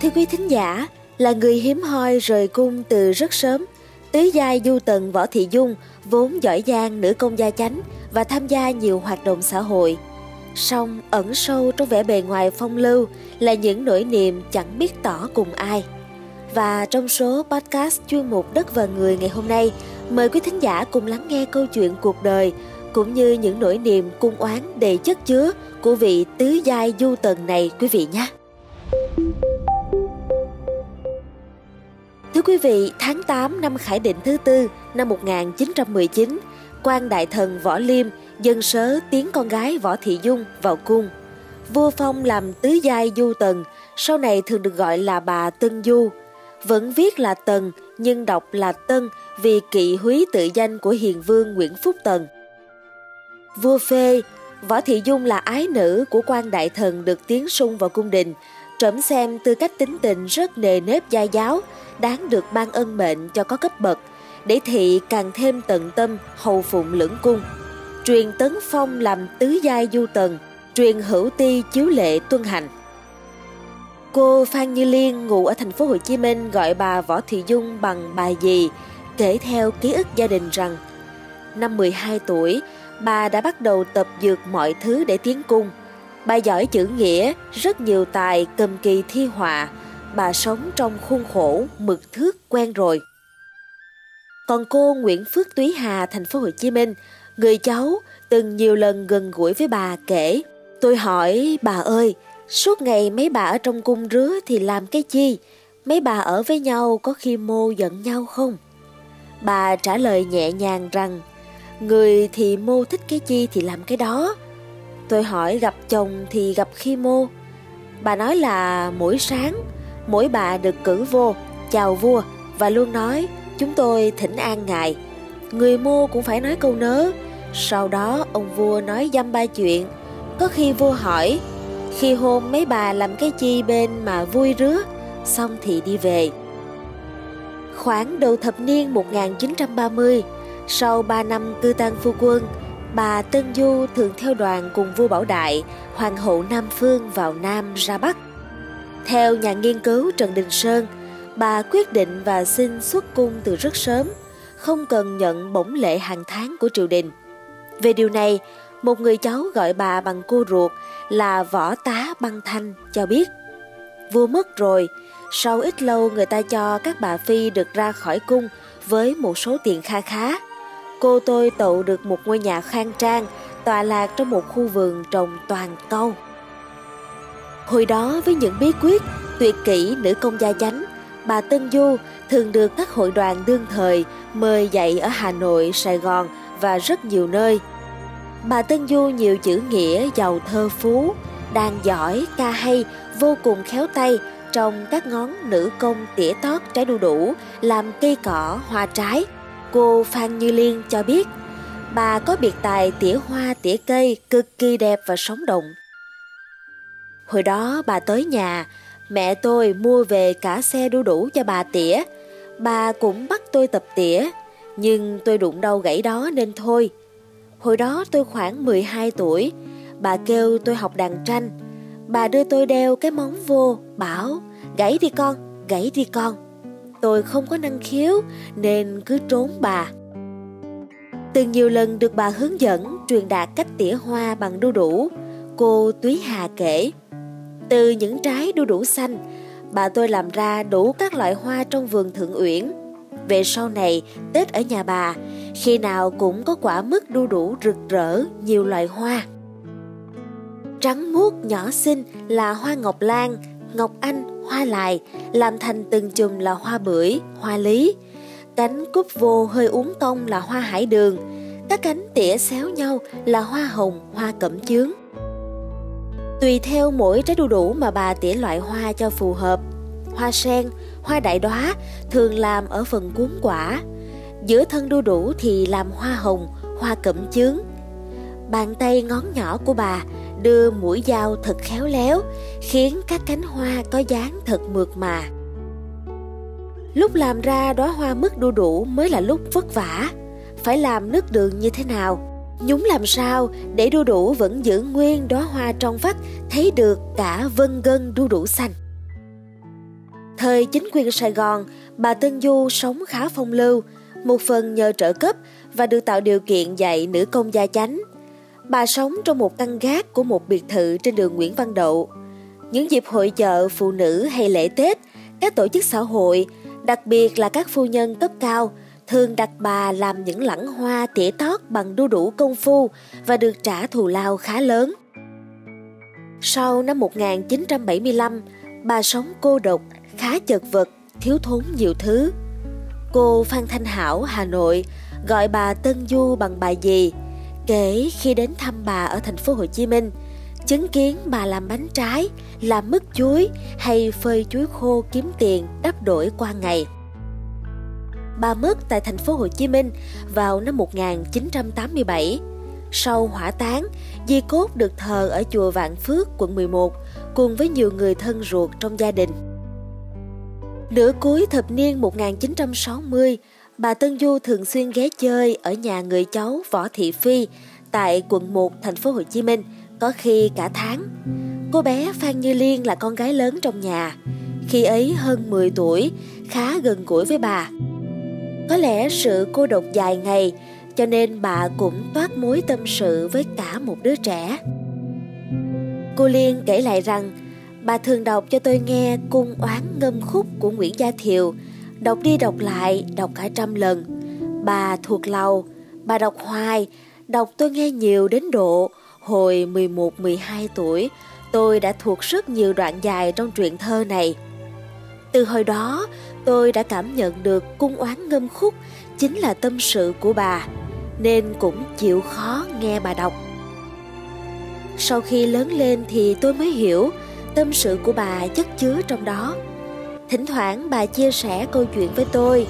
Thưa quý thính giả, là người hiếm hoi rời cung từ rất sớm, tứ giai du tần Võ Thị Dung vốn giỏi giang nữ công gia chánh và tham gia nhiều hoạt động xã hội. Song ẩn sâu trong vẻ bề ngoài phong lưu là những nỗi niềm chẳng biết tỏ cùng ai. Và trong số podcast chuyên mục Đất và Người ngày hôm nay, mời quý thính giả cùng lắng nghe câu chuyện cuộc đời cũng như những nỗi niềm cung oán đầy chất chứa của vị tứ giai du tần này quý vị nhé quý vị, tháng 8 năm Khải Định thứ tư năm 1919, quan đại thần Võ Liêm dân sớ tiến con gái Võ Thị Dung vào cung. Vua Phong làm tứ giai du tần, sau này thường được gọi là bà Tân Du. Vẫn viết là Tần nhưng đọc là Tân vì kỵ húy tự danh của hiền vương Nguyễn Phúc Tần. Vua phê, Võ Thị Dung là ái nữ của quan đại thần được tiến sung vào cung đình, trẫm xem tư cách tính tình rất nề nếp gia giáo, đáng được ban ân mệnh cho có cấp bậc, để thị càng thêm tận tâm hầu phụng lưỡng cung. Truyền tấn phong làm tứ giai du tần, truyền hữu ti chiếu lệ tuân hành. Cô Phan Như Liên ngụ ở thành phố Hồ Chí Minh gọi bà Võ Thị Dung bằng bà dì, kể theo ký ức gia đình rằng năm 12 tuổi, bà đã bắt đầu tập dược mọi thứ để tiến cung. Bà giỏi chữ nghĩa, rất nhiều tài cầm kỳ thi họa, bà sống trong khuôn khổ mực thước quen rồi. Còn cô Nguyễn Phước Túy Hà, thành phố Hồ Chí Minh, người cháu từng nhiều lần gần gũi với bà kể. Tôi hỏi bà ơi, suốt ngày mấy bà ở trong cung rứa thì làm cái chi? Mấy bà ở với nhau có khi mô giận nhau không? Bà trả lời nhẹ nhàng rằng, người thì mô thích cái chi thì làm cái đó. Tôi hỏi gặp chồng thì gặp khi mô. Bà nói là mỗi sáng mỗi bà được cử vô, chào vua và luôn nói chúng tôi thỉnh an ngài. Người mua cũng phải nói câu nớ. Sau đó ông vua nói dăm ba chuyện. Có khi vua hỏi, khi hôn mấy bà làm cái chi bên mà vui rứa, xong thì đi về. Khoảng đầu thập niên 1930, sau 3 năm cư tăng phu quân, bà Tân Du thường theo đoàn cùng vua Bảo Đại, hoàng hậu Nam Phương vào Nam ra Bắc. Theo nhà nghiên cứu Trần Đình Sơn, bà quyết định và xin xuất cung từ rất sớm, không cần nhận bổng lệ hàng tháng của triều đình. Về điều này, một người cháu gọi bà bằng cô ruột là võ tá băng thanh cho biết. Vua mất rồi, sau ít lâu người ta cho các bà phi được ra khỏi cung với một số tiền kha khá. Cô tôi tậu được một ngôi nhà khang trang, tọa lạc trong một khu vườn trồng toàn câu. Hồi đó với những bí quyết, tuyệt kỹ nữ công gia chánh, bà Tân Du thường được các hội đoàn đương thời mời dạy ở Hà Nội, Sài Gòn và rất nhiều nơi. Bà Tân Du nhiều chữ nghĩa giàu thơ phú, đàn giỏi, ca hay, vô cùng khéo tay trong các ngón nữ công tỉa tót trái đu đủ, làm cây cỏ, hoa trái. Cô Phan Như Liên cho biết, bà có biệt tài tỉa hoa tỉa cây cực kỳ đẹp và sống động. Hồi đó bà tới nhà, mẹ tôi mua về cả xe đu đủ cho bà tỉa. Bà cũng bắt tôi tập tỉa, nhưng tôi đụng đâu gãy đó nên thôi. Hồi đó tôi khoảng 12 tuổi, bà kêu tôi học đàn tranh. Bà đưa tôi đeo cái móng vô, bảo gãy đi con, gãy đi con. Tôi không có năng khiếu nên cứ trốn bà. Từng nhiều lần được bà hướng dẫn truyền đạt cách tỉa hoa bằng đu đủ, cô Túy Hà kể. Từ những trái đu đủ xanh, bà tôi làm ra đủ các loại hoa trong vườn Thượng Uyển. Về sau này, Tết ở nhà bà, khi nào cũng có quả mứt đu đủ rực rỡ nhiều loại hoa. Trắng muốt nhỏ xinh là hoa ngọc lan, ngọc anh, hoa lại làm thành từng chùm là hoa bưởi, hoa lý. Cánh cúp vô hơi uống tông là hoa hải đường, các cánh tỉa xéo nhau là hoa hồng, hoa cẩm chướng. Tùy theo mỗi trái đu đủ mà bà tỉa loại hoa cho phù hợp. Hoa sen, hoa đại đóa thường làm ở phần cuốn quả. Giữa thân đu đủ thì làm hoa hồng, hoa cẩm chướng. Bàn tay ngón nhỏ của bà đưa mũi dao thật khéo léo, khiến các cánh hoa có dáng thật mượt mà. Lúc làm ra đóa hoa mứt đu đủ mới là lúc vất vả. Phải làm nước đường như thế nào? Nhúng làm sao để đu đủ vẫn giữ nguyên đóa hoa trong vắt thấy được cả vân gân đu đủ xanh. Thời chính quyền Sài Gòn, bà Tân Du sống khá phong lưu, một phần nhờ trợ cấp và được tạo điều kiện dạy nữ công gia chánh. Bà sống trong một căn gác của một biệt thự trên đường Nguyễn Văn Đậu. Những dịp hội chợ phụ nữ hay lễ Tết, các tổ chức xã hội, đặc biệt là các phu nhân cấp cao, thường đặt bà làm những lẵng hoa tỉa tót bằng đu đủ công phu và được trả thù lao khá lớn. Sau năm 1975, bà sống cô độc, khá chật vật, thiếu thốn nhiều thứ. Cô Phan Thanh Hảo, Hà Nội, gọi bà Tân Du bằng bà gì, kể khi đến thăm bà ở thành phố Hồ Chí Minh, chứng kiến bà làm bánh trái, làm mứt chuối hay phơi chuối khô kiếm tiền đắp đổi qua ngày. Bà mất tại thành phố Hồ Chí Minh vào năm 1987. Sau hỏa táng, di cốt được thờ ở chùa Vạn Phước, quận 11 cùng với nhiều người thân ruột trong gia đình. Nửa cuối thập niên 1960, bà Tân Du thường xuyên ghé chơi ở nhà người cháu Võ Thị Phi tại quận 1 thành phố Hồ Chí Minh, có khi cả tháng. Cô bé Phan Như Liên là con gái lớn trong nhà, khi ấy hơn 10 tuổi, khá gần gũi với bà. Có lẽ sự cô độc dài ngày cho nên bà cũng toát mối tâm sự với cả một đứa trẻ. Cô Liên kể lại rằng bà thường đọc cho tôi nghe cung oán ngâm khúc của Nguyễn Gia Thiều, đọc đi đọc lại, đọc cả trăm lần. Bà thuộc lầu, bà đọc hoài, đọc tôi nghe nhiều đến độ hồi 11-12 tuổi, tôi đã thuộc rất nhiều đoạn dài trong truyện thơ này. Từ hồi đó, tôi đã cảm nhận được cung oán ngâm khúc chính là tâm sự của bà, nên cũng chịu khó nghe bà đọc. Sau khi lớn lên thì tôi mới hiểu tâm sự của bà chất chứa trong đó. Thỉnh thoảng bà chia sẻ câu chuyện với tôi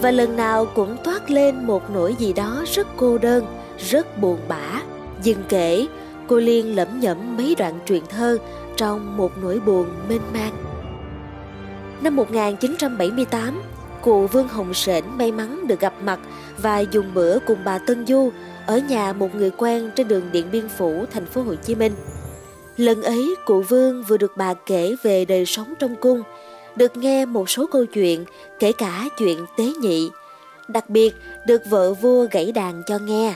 và lần nào cũng toát lên một nỗi gì đó rất cô đơn, rất buồn bã. Dừng kể, cô Liên lẩm nhẩm mấy đoạn truyện thơ trong một nỗi buồn mênh mang. Năm 1978, cụ Vương Hồng Sển may mắn được gặp mặt và dùng bữa cùng bà Tân Du ở nhà một người quen trên đường Điện Biên Phủ, thành phố Hồ Chí Minh. Lần ấy, cụ Vương vừa được bà kể về đời sống trong cung, được nghe một số câu chuyện, kể cả chuyện tế nhị. Đặc biệt, được vợ vua gãy đàn cho nghe.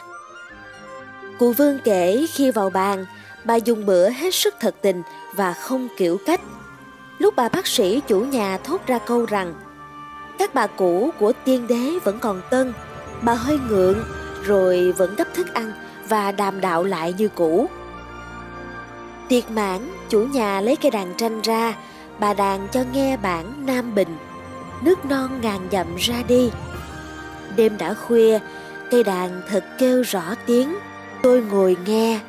Cụ Vương kể khi vào bàn, bà dùng bữa hết sức thật tình và không kiểu cách. Lúc bà bác sĩ chủ nhà thốt ra câu rằng các bà cũ của tiên đế vẫn còn tân, bà hơi ngượng rồi vẫn gấp thức ăn và đàm đạo lại như cũ. Tiệc mãn, chủ nhà lấy cây đàn tranh ra, bà đàn cho nghe bản Nam Bình, nước non ngàn dặm ra đi. Đêm đã khuya, cây đàn thật kêu rõ tiếng, tôi ngồi nghe.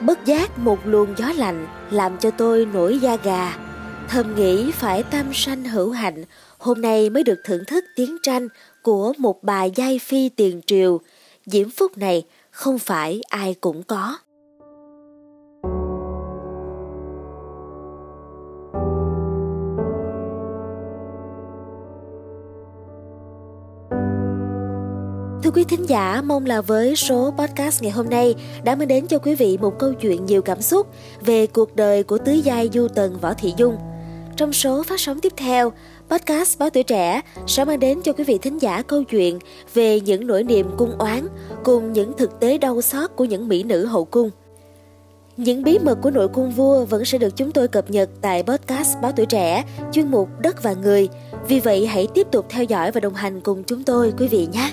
Bất giác một luồng gió lạnh làm cho tôi nổi da gà. Thầm nghĩ phải tam sanh hữu hạnh, hôm nay mới được thưởng thức tiếng tranh của một bà giai phi tiền triều. Diễm phúc này không phải ai cũng có. Thính giả, mong là với số podcast ngày hôm nay đã mang đến cho quý vị một câu chuyện nhiều cảm xúc về cuộc đời của tứ giai du tần Võ Thị Dung. Trong số phát sóng tiếp theo, podcast Báo Tuổi Trẻ sẽ mang đến cho quý vị thính giả câu chuyện về những nỗi niềm cung oán cùng những thực tế đau xót của những mỹ nữ hậu cung. Những bí mật của nội cung vua vẫn sẽ được chúng tôi cập nhật tại podcast Báo Tuổi Trẻ, chuyên mục Đất và Người. Vì vậy hãy tiếp tục theo dõi và đồng hành cùng chúng tôi quý vị nhé.